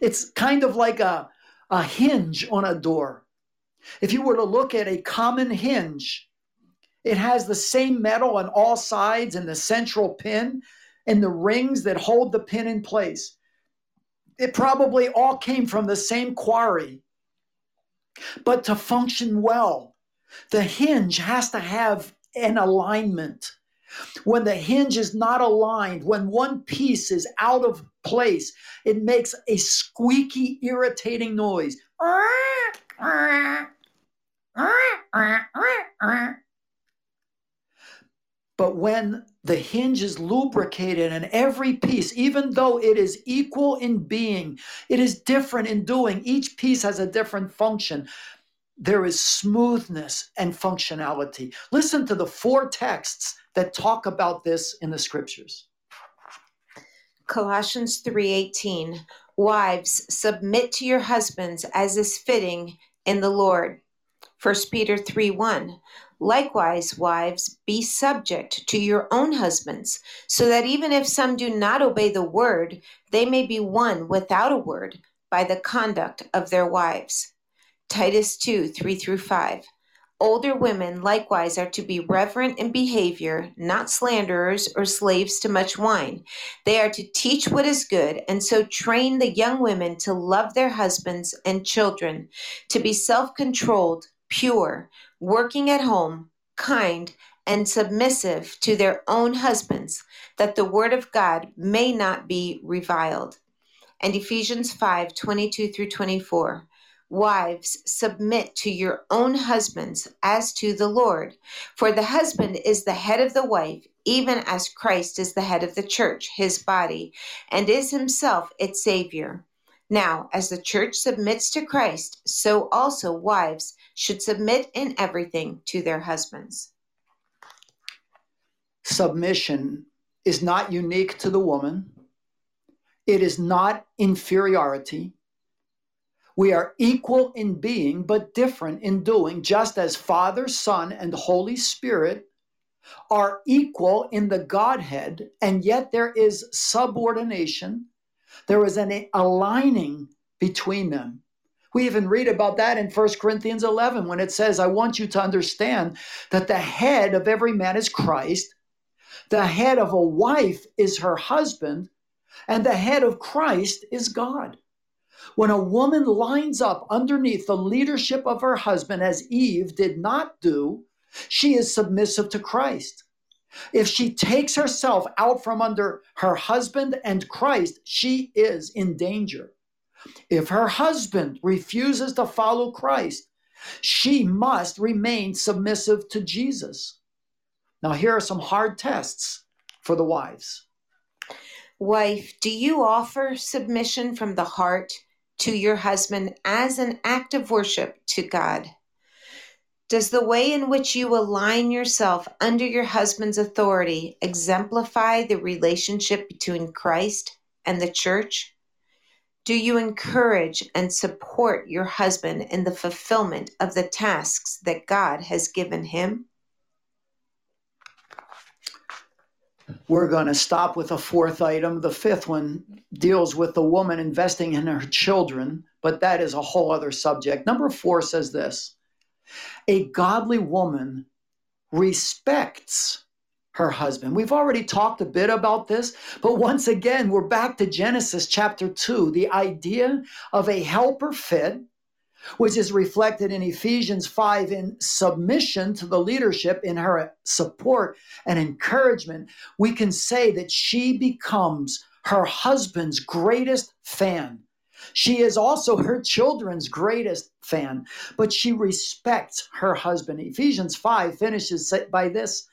S3: It's kind of like a, a hinge on a door. If you were to look at a common hinge, it has the same metal on all sides and the central pin and the rings that hold the pin in place. It probably all came from the same quarry. But to function well, the hinge has to have an alignment. When the hinge is not aligned, when one piece is out of place, it makes a squeaky, irritating noise. But when the hinge is lubricated and every piece, even though it is equal in being, it is different in doing, each piece has a different function. There is smoothness and functionality. Listen to the four texts that talk about this in the scriptures.
S4: Colossians 3:18 Wives submit to your husbands as is fitting in the Lord. 1 Peter 3 1. Likewise, wives, be subject to your own husbands, so that even if some do not obey the word, they may be won without a word by the conduct of their wives. Titus 2 3 through 5. Older women likewise are to be reverent in behavior, not slanderers or slaves to much wine. They are to teach what is good, and so train the young women to love their husbands and children, to be self controlled, pure, working at home, kind, and submissive to their own husbands, that the word of God may not be reviled. And Ephesians 5 22 through 24. Wives, submit to your own husbands as to the Lord. For the husband is the head of the wife, even as Christ is the head of the church, his body, and is himself its Savior. Now, as the church submits to Christ, so also wives should submit in everything to their husbands.
S3: Submission is not unique to the woman, it is not inferiority. We are equal in being, but different in doing, just as Father, Son, and Holy Spirit are equal in the Godhead, and yet there is subordination. There is an aligning between them. We even read about that in 1 Corinthians 11 when it says, I want you to understand that the head of every man is Christ, the head of a wife is her husband, and the head of Christ is God. When a woman lines up underneath the leadership of her husband, as Eve did not do, she is submissive to Christ. If she takes herself out from under her husband and Christ, she is in danger. If her husband refuses to follow Christ, she must remain submissive to Jesus. Now, here are some hard tests for the wives.
S4: Wife, do you offer submission from the heart to your husband as an act of worship to God? Does the way in which you align yourself under your husband's authority exemplify the relationship between Christ and the church? Do you encourage and support your husband in the fulfillment of the tasks that God has given him?
S3: We're going to stop with a fourth item. The fifth one deals with the woman investing in her children, but that is a whole other subject. Number four says this A godly woman respects her husband. We've already talked a bit about this, but once again, we're back to Genesis chapter 2 the idea of a helper fit which is reflected in Ephesians 5 in submission to the leadership, in her support and encouragement, we can say that she becomes her husband's greatest fan. She is also her children's greatest fan, but she respects her husband. Ephesians 5 finishes by this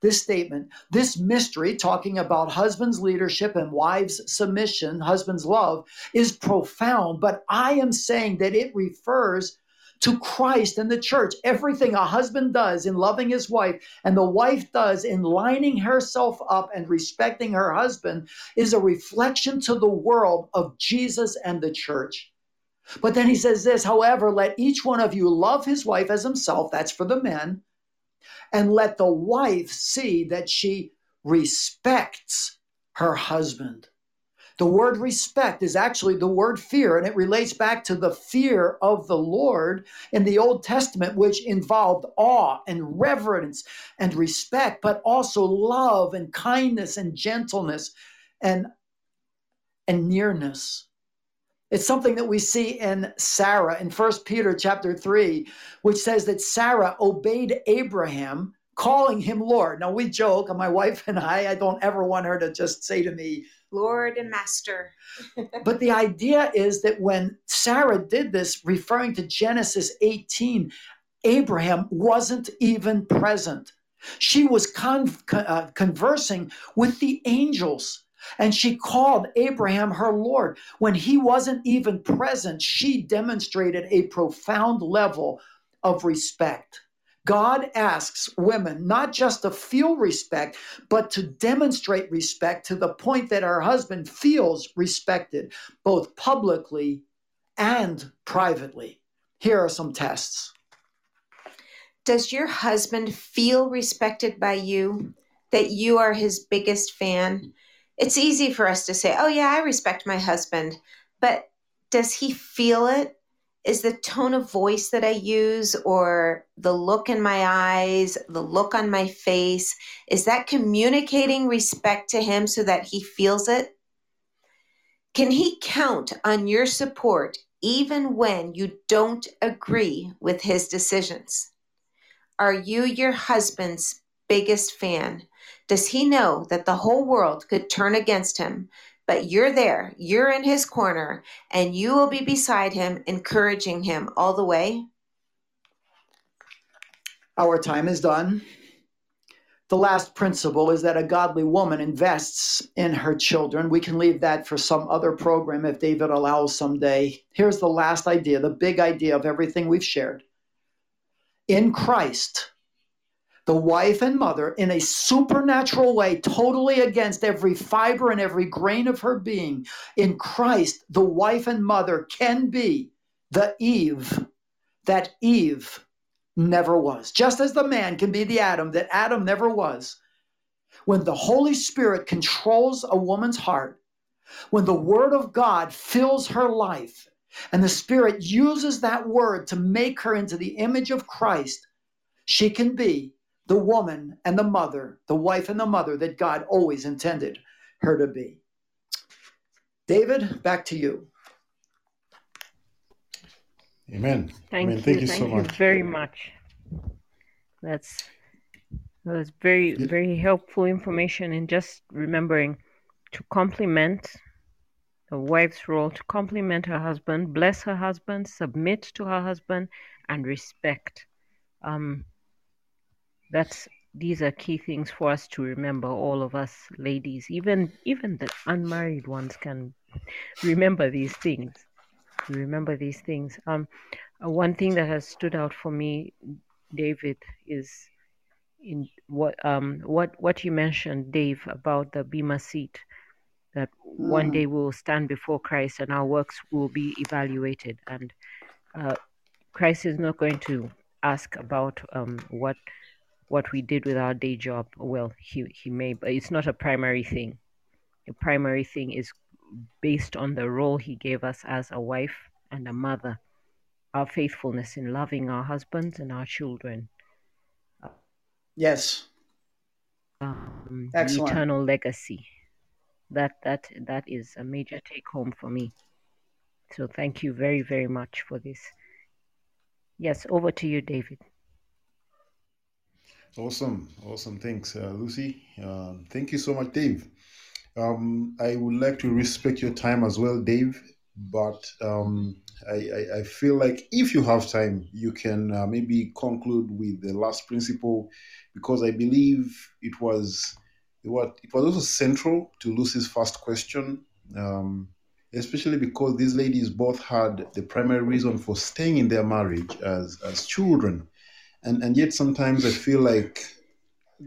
S3: this statement, this mystery, talking about husband's leadership and wives' submission, husband's love, is profound, but I am saying that it refers to Christ and the church. Everything a husband does in loving his wife and the wife does in lining herself up and respecting her husband is a reflection to the world of Jesus and the church. But then he says this, however, let each one of you love his wife as himself. That's for the men and let the wife see that she respects her husband. The word respect is actually the word fear, and it relates back to the fear of the Lord in the Old Testament, which involved awe and reverence and respect, but also love and kindness and gentleness and, and nearness. It's something that we see in Sarah in First Peter chapter 3, which says that Sarah obeyed Abraham, calling him Lord. Now we joke, my wife and I, I don't ever want her to just say to me,
S4: Lord and Master.
S3: but the idea is that when Sarah did this, referring to Genesis 18, Abraham wasn't even present. She was con- uh, conversing with the angels. And she called Abraham her Lord. When he wasn't even present, she demonstrated a profound level of respect. God asks women not just to feel respect, but to demonstrate respect to the point that her husband feels respected, both publicly and privately. Here are some tests.
S4: Does your husband feel respected by you? That you are his biggest fan? It's easy for us to say, oh, yeah, I respect my husband. But does he feel it? Is the tone of voice that I use or the look in my eyes, the look on my face, is that communicating respect to him so that he feels it? Can he count on your support even when you don't agree with his decisions? Are you your husband's biggest fan? Does he know that the whole world could turn against him? But you're there, you're in his corner, and you will be beside him, encouraging him all the way.
S3: Our time is done. The last principle is that a godly woman invests in her children. We can leave that for some other program if David allows someday. Here's the last idea, the big idea of everything we've shared. In Christ, the wife and mother in a supernatural way, totally against every fiber and every grain of her being. In Christ, the wife and mother can be the Eve that Eve never was. Just as the man can be the Adam that Adam never was. When the Holy Spirit controls a woman's heart, when the Word of God fills her life, and the Spirit uses that Word to make her into the image of Christ, she can be the woman and the mother, the wife and the mother that God always intended her to be. David, back to you.
S1: Amen.
S2: Thank
S1: Amen.
S2: you.
S1: Thank you
S2: Thank
S1: so
S2: you
S1: much.
S2: very much. That's that was
S1: very
S2: very helpful information in just remembering to compliment a wife's role to compliment her husband, bless her husband, submit to her husband, and respect. Um, that's these are key things for us to remember. All of us ladies, even even the unmarried ones, can remember these things. Remember these things. Um, uh, one thing that has stood out for me, David, is in what um what what you mentioned, Dave, about the bema seat. That one
S3: Mm.
S2: day we will stand before Christ and our works will be evaluated, and uh, Christ is not going to ask about um what what we did with our day job. Well, he he may, but it's not a primary thing. The primary thing is based on the role he gave us as a wife and a mother, our faithfulness in loving our husbands and our children,
S3: Yes.
S2: um,
S3: Excellent.
S2: eternal legacy. That that that is a major take home for me. So thank you very very much for this Yes, over to you, David.
S1: Awesome, awesome. Thanks, uh, Lucy. Uh, thank you so much, Dave. Um, I would like to respect your time as well, Dave. But um, I, I, I, feel like if you have time, you can uh, maybe conclude with the last principle, because I believe it was what it was also central to Lucy's first question. Um, especially because these ladies both had the primary reason for staying in their marriage as as children and and yet sometimes i feel like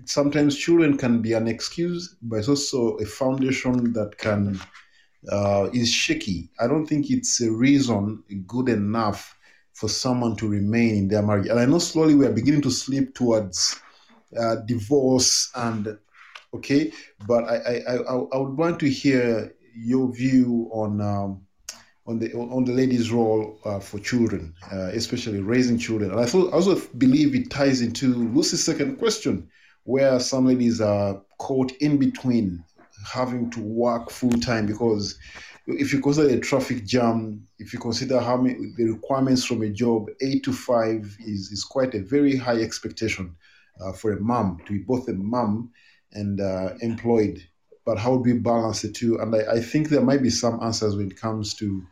S1: sometimes children can be an excuse but it's also a foundation that can uh, is shaky. I don't think it's a reason good enough for someone to remain in their marriage. And i know slowly we are beginning to slip towards uh, divorce and okay but I, I i i would want to hear your view on um, on the on the lady's role uh, for children, uh, especially raising children. And I thought, also believe it ties into Lucy's second question, where some ladies are caught in between having to work full time because if you consider a traffic jam, if you consider how many the requirements from a job, eight to five is, is quite a very high expectation uh, for a mom to be both a mom and uh, employed but how do we balance the two? And I, I think there might be some answers when it comes to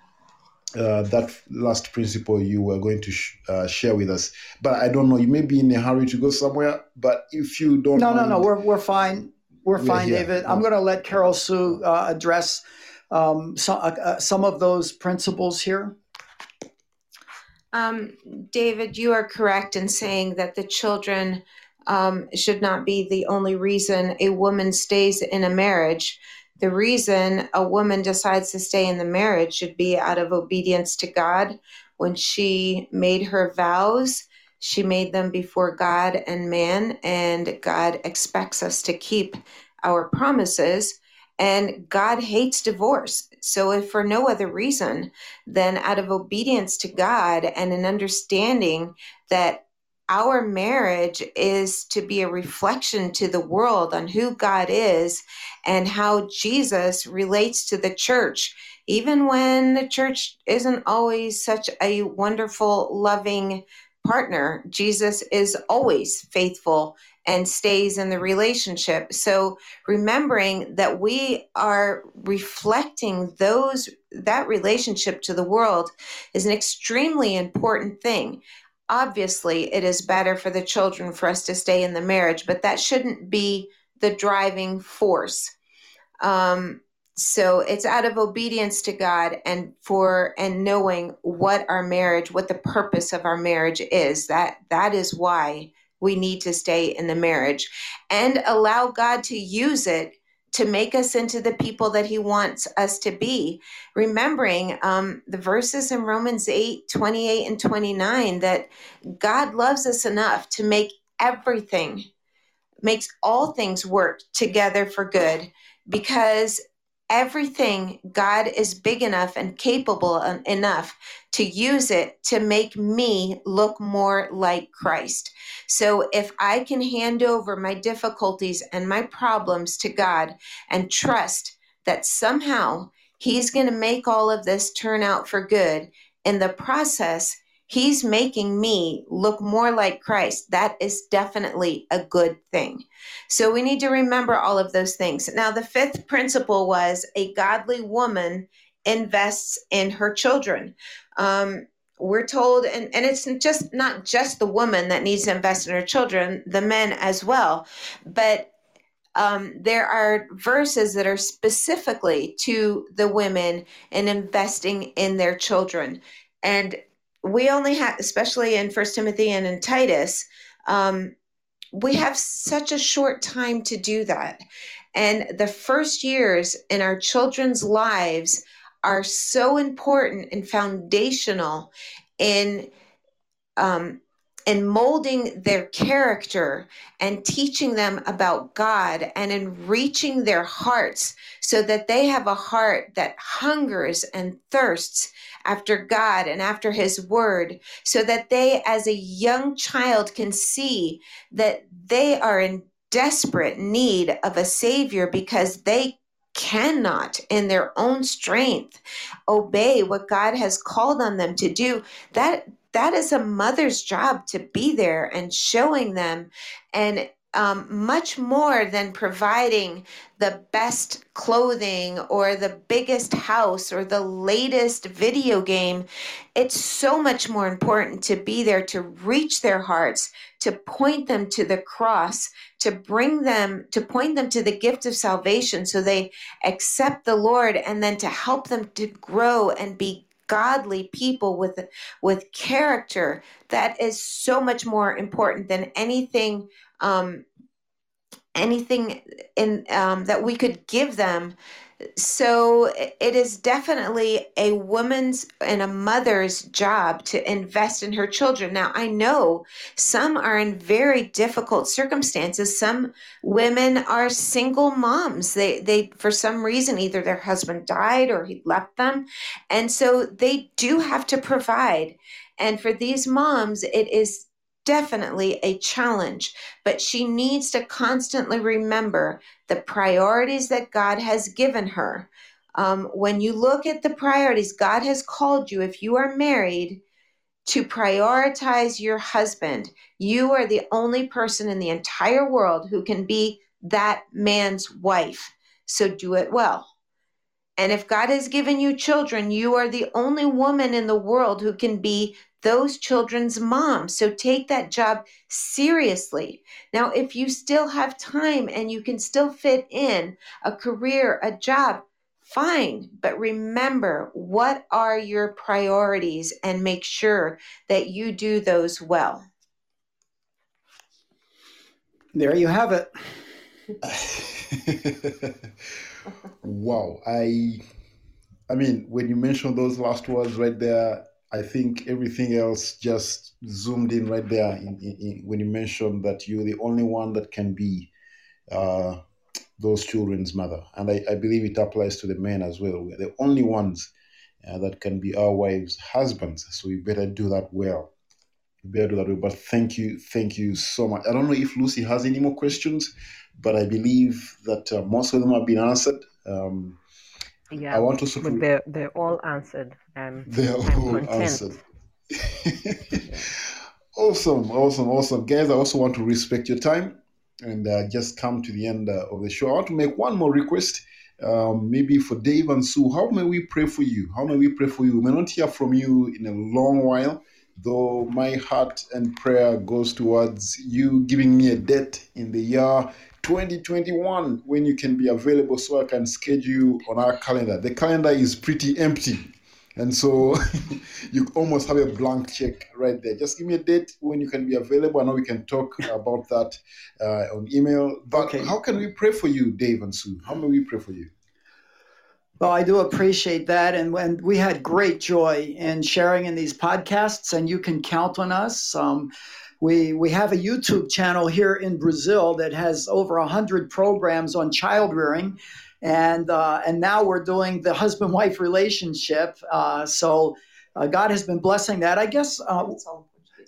S1: uh, that last principle you were going to sh- uh, share with us. But I don't know, you may be in a hurry to go somewhere, but if you don't.
S3: No, mind, no, no, we're, we're fine. We're, we're fine, here. David. No. I'm going to let Carol Sue uh, address um, some, uh, uh, some of those principles here.
S4: Um, David, you are correct in saying that the children um, should not be the only reason a woman stays in a marriage. The reason a woman decides to stay in the marriage should be out of obedience to God. When she made her vows, she made them before God and man, and God expects us to keep our promises. And God hates divorce. So, if for no other reason than out of obedience to God and an understanding that our marriage is to be a reflection to the world on who God is and how Jesus relates to the church, even when the church isn't always such a wonderful, loving partner. Jesus is always faithful and stays in the relationship. So remembering that we are reflecting those that relationship to the world is an extremely important thing obviously it is better for the children for us to stay in the marriage, but that shouldn't be the driving force. Um, so it's out of obedience to God and for and knowing what our marriage, what the purpose of our marriage is. That that is why we need to stay in the marriage and allow God to use it to make us into the people that he wants us to be. Remembering um, the verses in Romans 8 28 and 29 that God loves us enough to make everything, makes all things work together for good because everything God is big enough and capable enough to use it to make me look more like Christ. So if I can hand over my difficulties and my problems to God and trust that somehow He's going to make all of this turn out for good, in the process, He's making me look more like Christ. That is definitely a good thing. So we need to remember all of those things. Now, the fifth principle was a godly woman invests in her children. Um, we're told, and, and it's just not just the woman that needs to invest in her children, the men as well. But um, there are verses that are specifically to the women and investing in their children. And we only have, especially in First Timothy and in Titus, um, we have such a short time to do that. And the first years in our children's lives are so important and foundational in um, in molding their character and teaching them about God and in reaching their hearts so that they have a heart that hungers and thirsts after God and after His Word, so that they, as a young child, can see that they are in desperate need of a Savior because they cannot in their own strength obey what God has called on them to do. That that is a mother's job to be there and showing them and um, much more than providing the best clothing or the biggest house or the latest video game. It's so much more important to be there to reach their hearts, to point them to the cross, to bring them, to point them to the gift of salvation so they accept the Lord, and then to help them to grow and be godly people with with character that is so much more important than anything um, anything in um, that we could give them so it is definitely a woman's and a mother's job to invest in her children. Now, I know some are in very difficult circumstances. Some women are single moms. They they for some reason either their husband died or he left them. And so they do have to provide. And for these moms, it is definitely a challenge, but she needs to constantly remember the priorities that God has given her. Um, when you look at the priorities, God has called you, if you are married, to prioritize your husband. You are the only person in the entire world who can be that man's wife. So do it well. And if God has given you children, you are the only woman in the world who can be those children's mom. So take that job seriously. Now, if you still have time and you can still fit in a career, a job, fine. But remember, what are your priorities and make sure that you do those well.
S3: There you have it.
S1: wow. I I mean, when you mentioned those last words right there, I think everything else just zoomed in right there in, in, in, when you mentioned that you're the only one that can be uh, those children's mother. And I, I, believe it applies to the men as well. We're the only ones uh, that can be our wives' husbands. So we better do that well. We better do that well. But thank you, thank you so much. I don't know if Lucy has any more questions, but I believe that uh, most of them have been answered. Um,
S2: yeah, I want to but they're they're all answered. and they're all content. answered.
S1: Awesome, awesome, awesome, guys. I also want to respect your time and uh, just come to the end uh, of the show. I want to make one more request. Um, maybe for Dave and Sue, how may we pray for you? How may we pray for you? We may not hear from you in a long while, though my heart and prayer goes towards you giving me a debt in the year 2021 when you can be available so I can schedule you on our calendar. The calendar is pretty empty. And so you almost have a blank check right there. Just give me a date when you can be available. I know we can talk about that uh, on email. But okay. how can we pray for you, Dave and Sue? How may we pray for you?
S3: Well, I do appreciate that. And when we had great joy in sharing in these podcasts, and you can count on us. Um, we, we have a YouTube channel here in Brazil that has over 100 programs on child rearing. And, uh, and now we're doing the husband wife relationship. Uh, so uh, God has been blessing that. I guess, uh,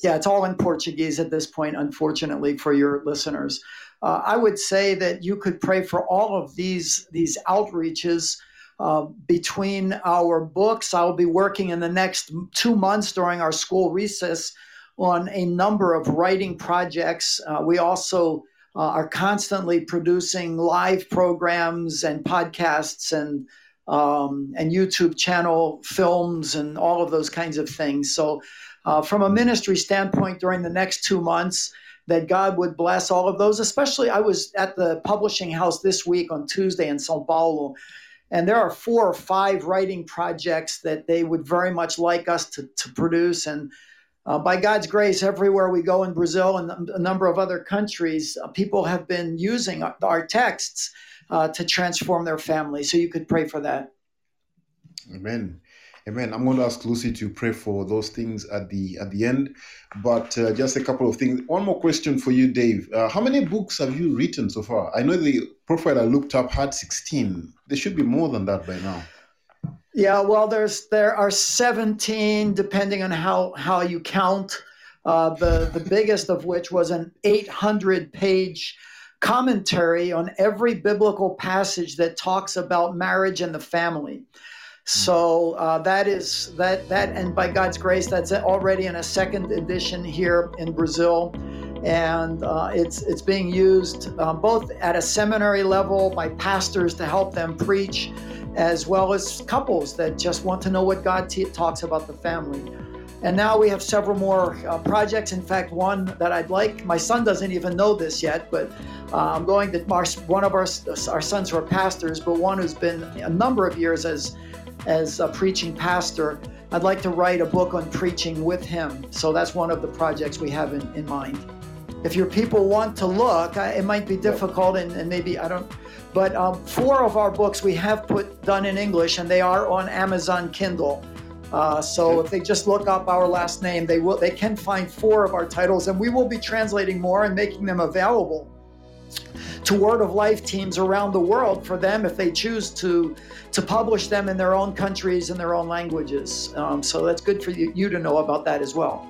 S3: yeah, it's all in Portuguese at this point, unfortunately, for your listeners. Uh, I would say that you could pray for all of these, these outreaches. Uh, between our books, I'll be working in the next two months during our school recess on a number of writing projects. Uh, we also uh, are constantly producing live programs and podcasts and um, and YouTube channel films and all of those kinds of things. So, uh, from a ministry standpoint, during the next two months, that God would bless all of those. Especially, I was at the publishing house this week on Tuesday in Sao Paulo, and there are four or five writing projects that they would very much like us to, to produce and uh, by God's grace, everywhere we go in Brazil and a number of other countries, uh, people have been using our, our texts uh, to transform their family. So you could pray for that.
S1: Amen. Amen. I'm going to ask Lucy to pray for those things at the at the end, but uh, just a couple of things. One more question for you, Dave. Uh, how many books have you written so far? I know the profile I looked up had 16. There should be more than that by now.
S3: Yeah, well, there's there are 17, depending on how how you count. Uh, the the biggest of which was an 800 page commentary on every biblical passage that talks about marriage and the family. So uh, that is that that, and by God's grace, that's already in a second edition here in Brazil, and uh, it's it's being used um, both at a seminary level by pastors to help them preach, as well as couples that just want to know what God t- talks about the family. And now we have several more uh, projects. In fact, one that I'd like, my son doesn't even know this yet, but uh, I'm going to, our, one of our, our sons who are pastors, but one who's been a number of years as as a preaching pastor. I'd like to write a book on preaching with him. So that's one of the projects we have in, in mind. If your people want to look, it might be difficult and, and maybe I don't, but um, four of our books we have put done in English and they are on Amazon Kindle. Uh, so if they just look up our last name, they will they can find four of our titles, and we will be translating more and making them available to Word of Life teams around the world for them if they choose to to publish them in their own countries and their own languages. Um, so that's good for you, you to know about that as well.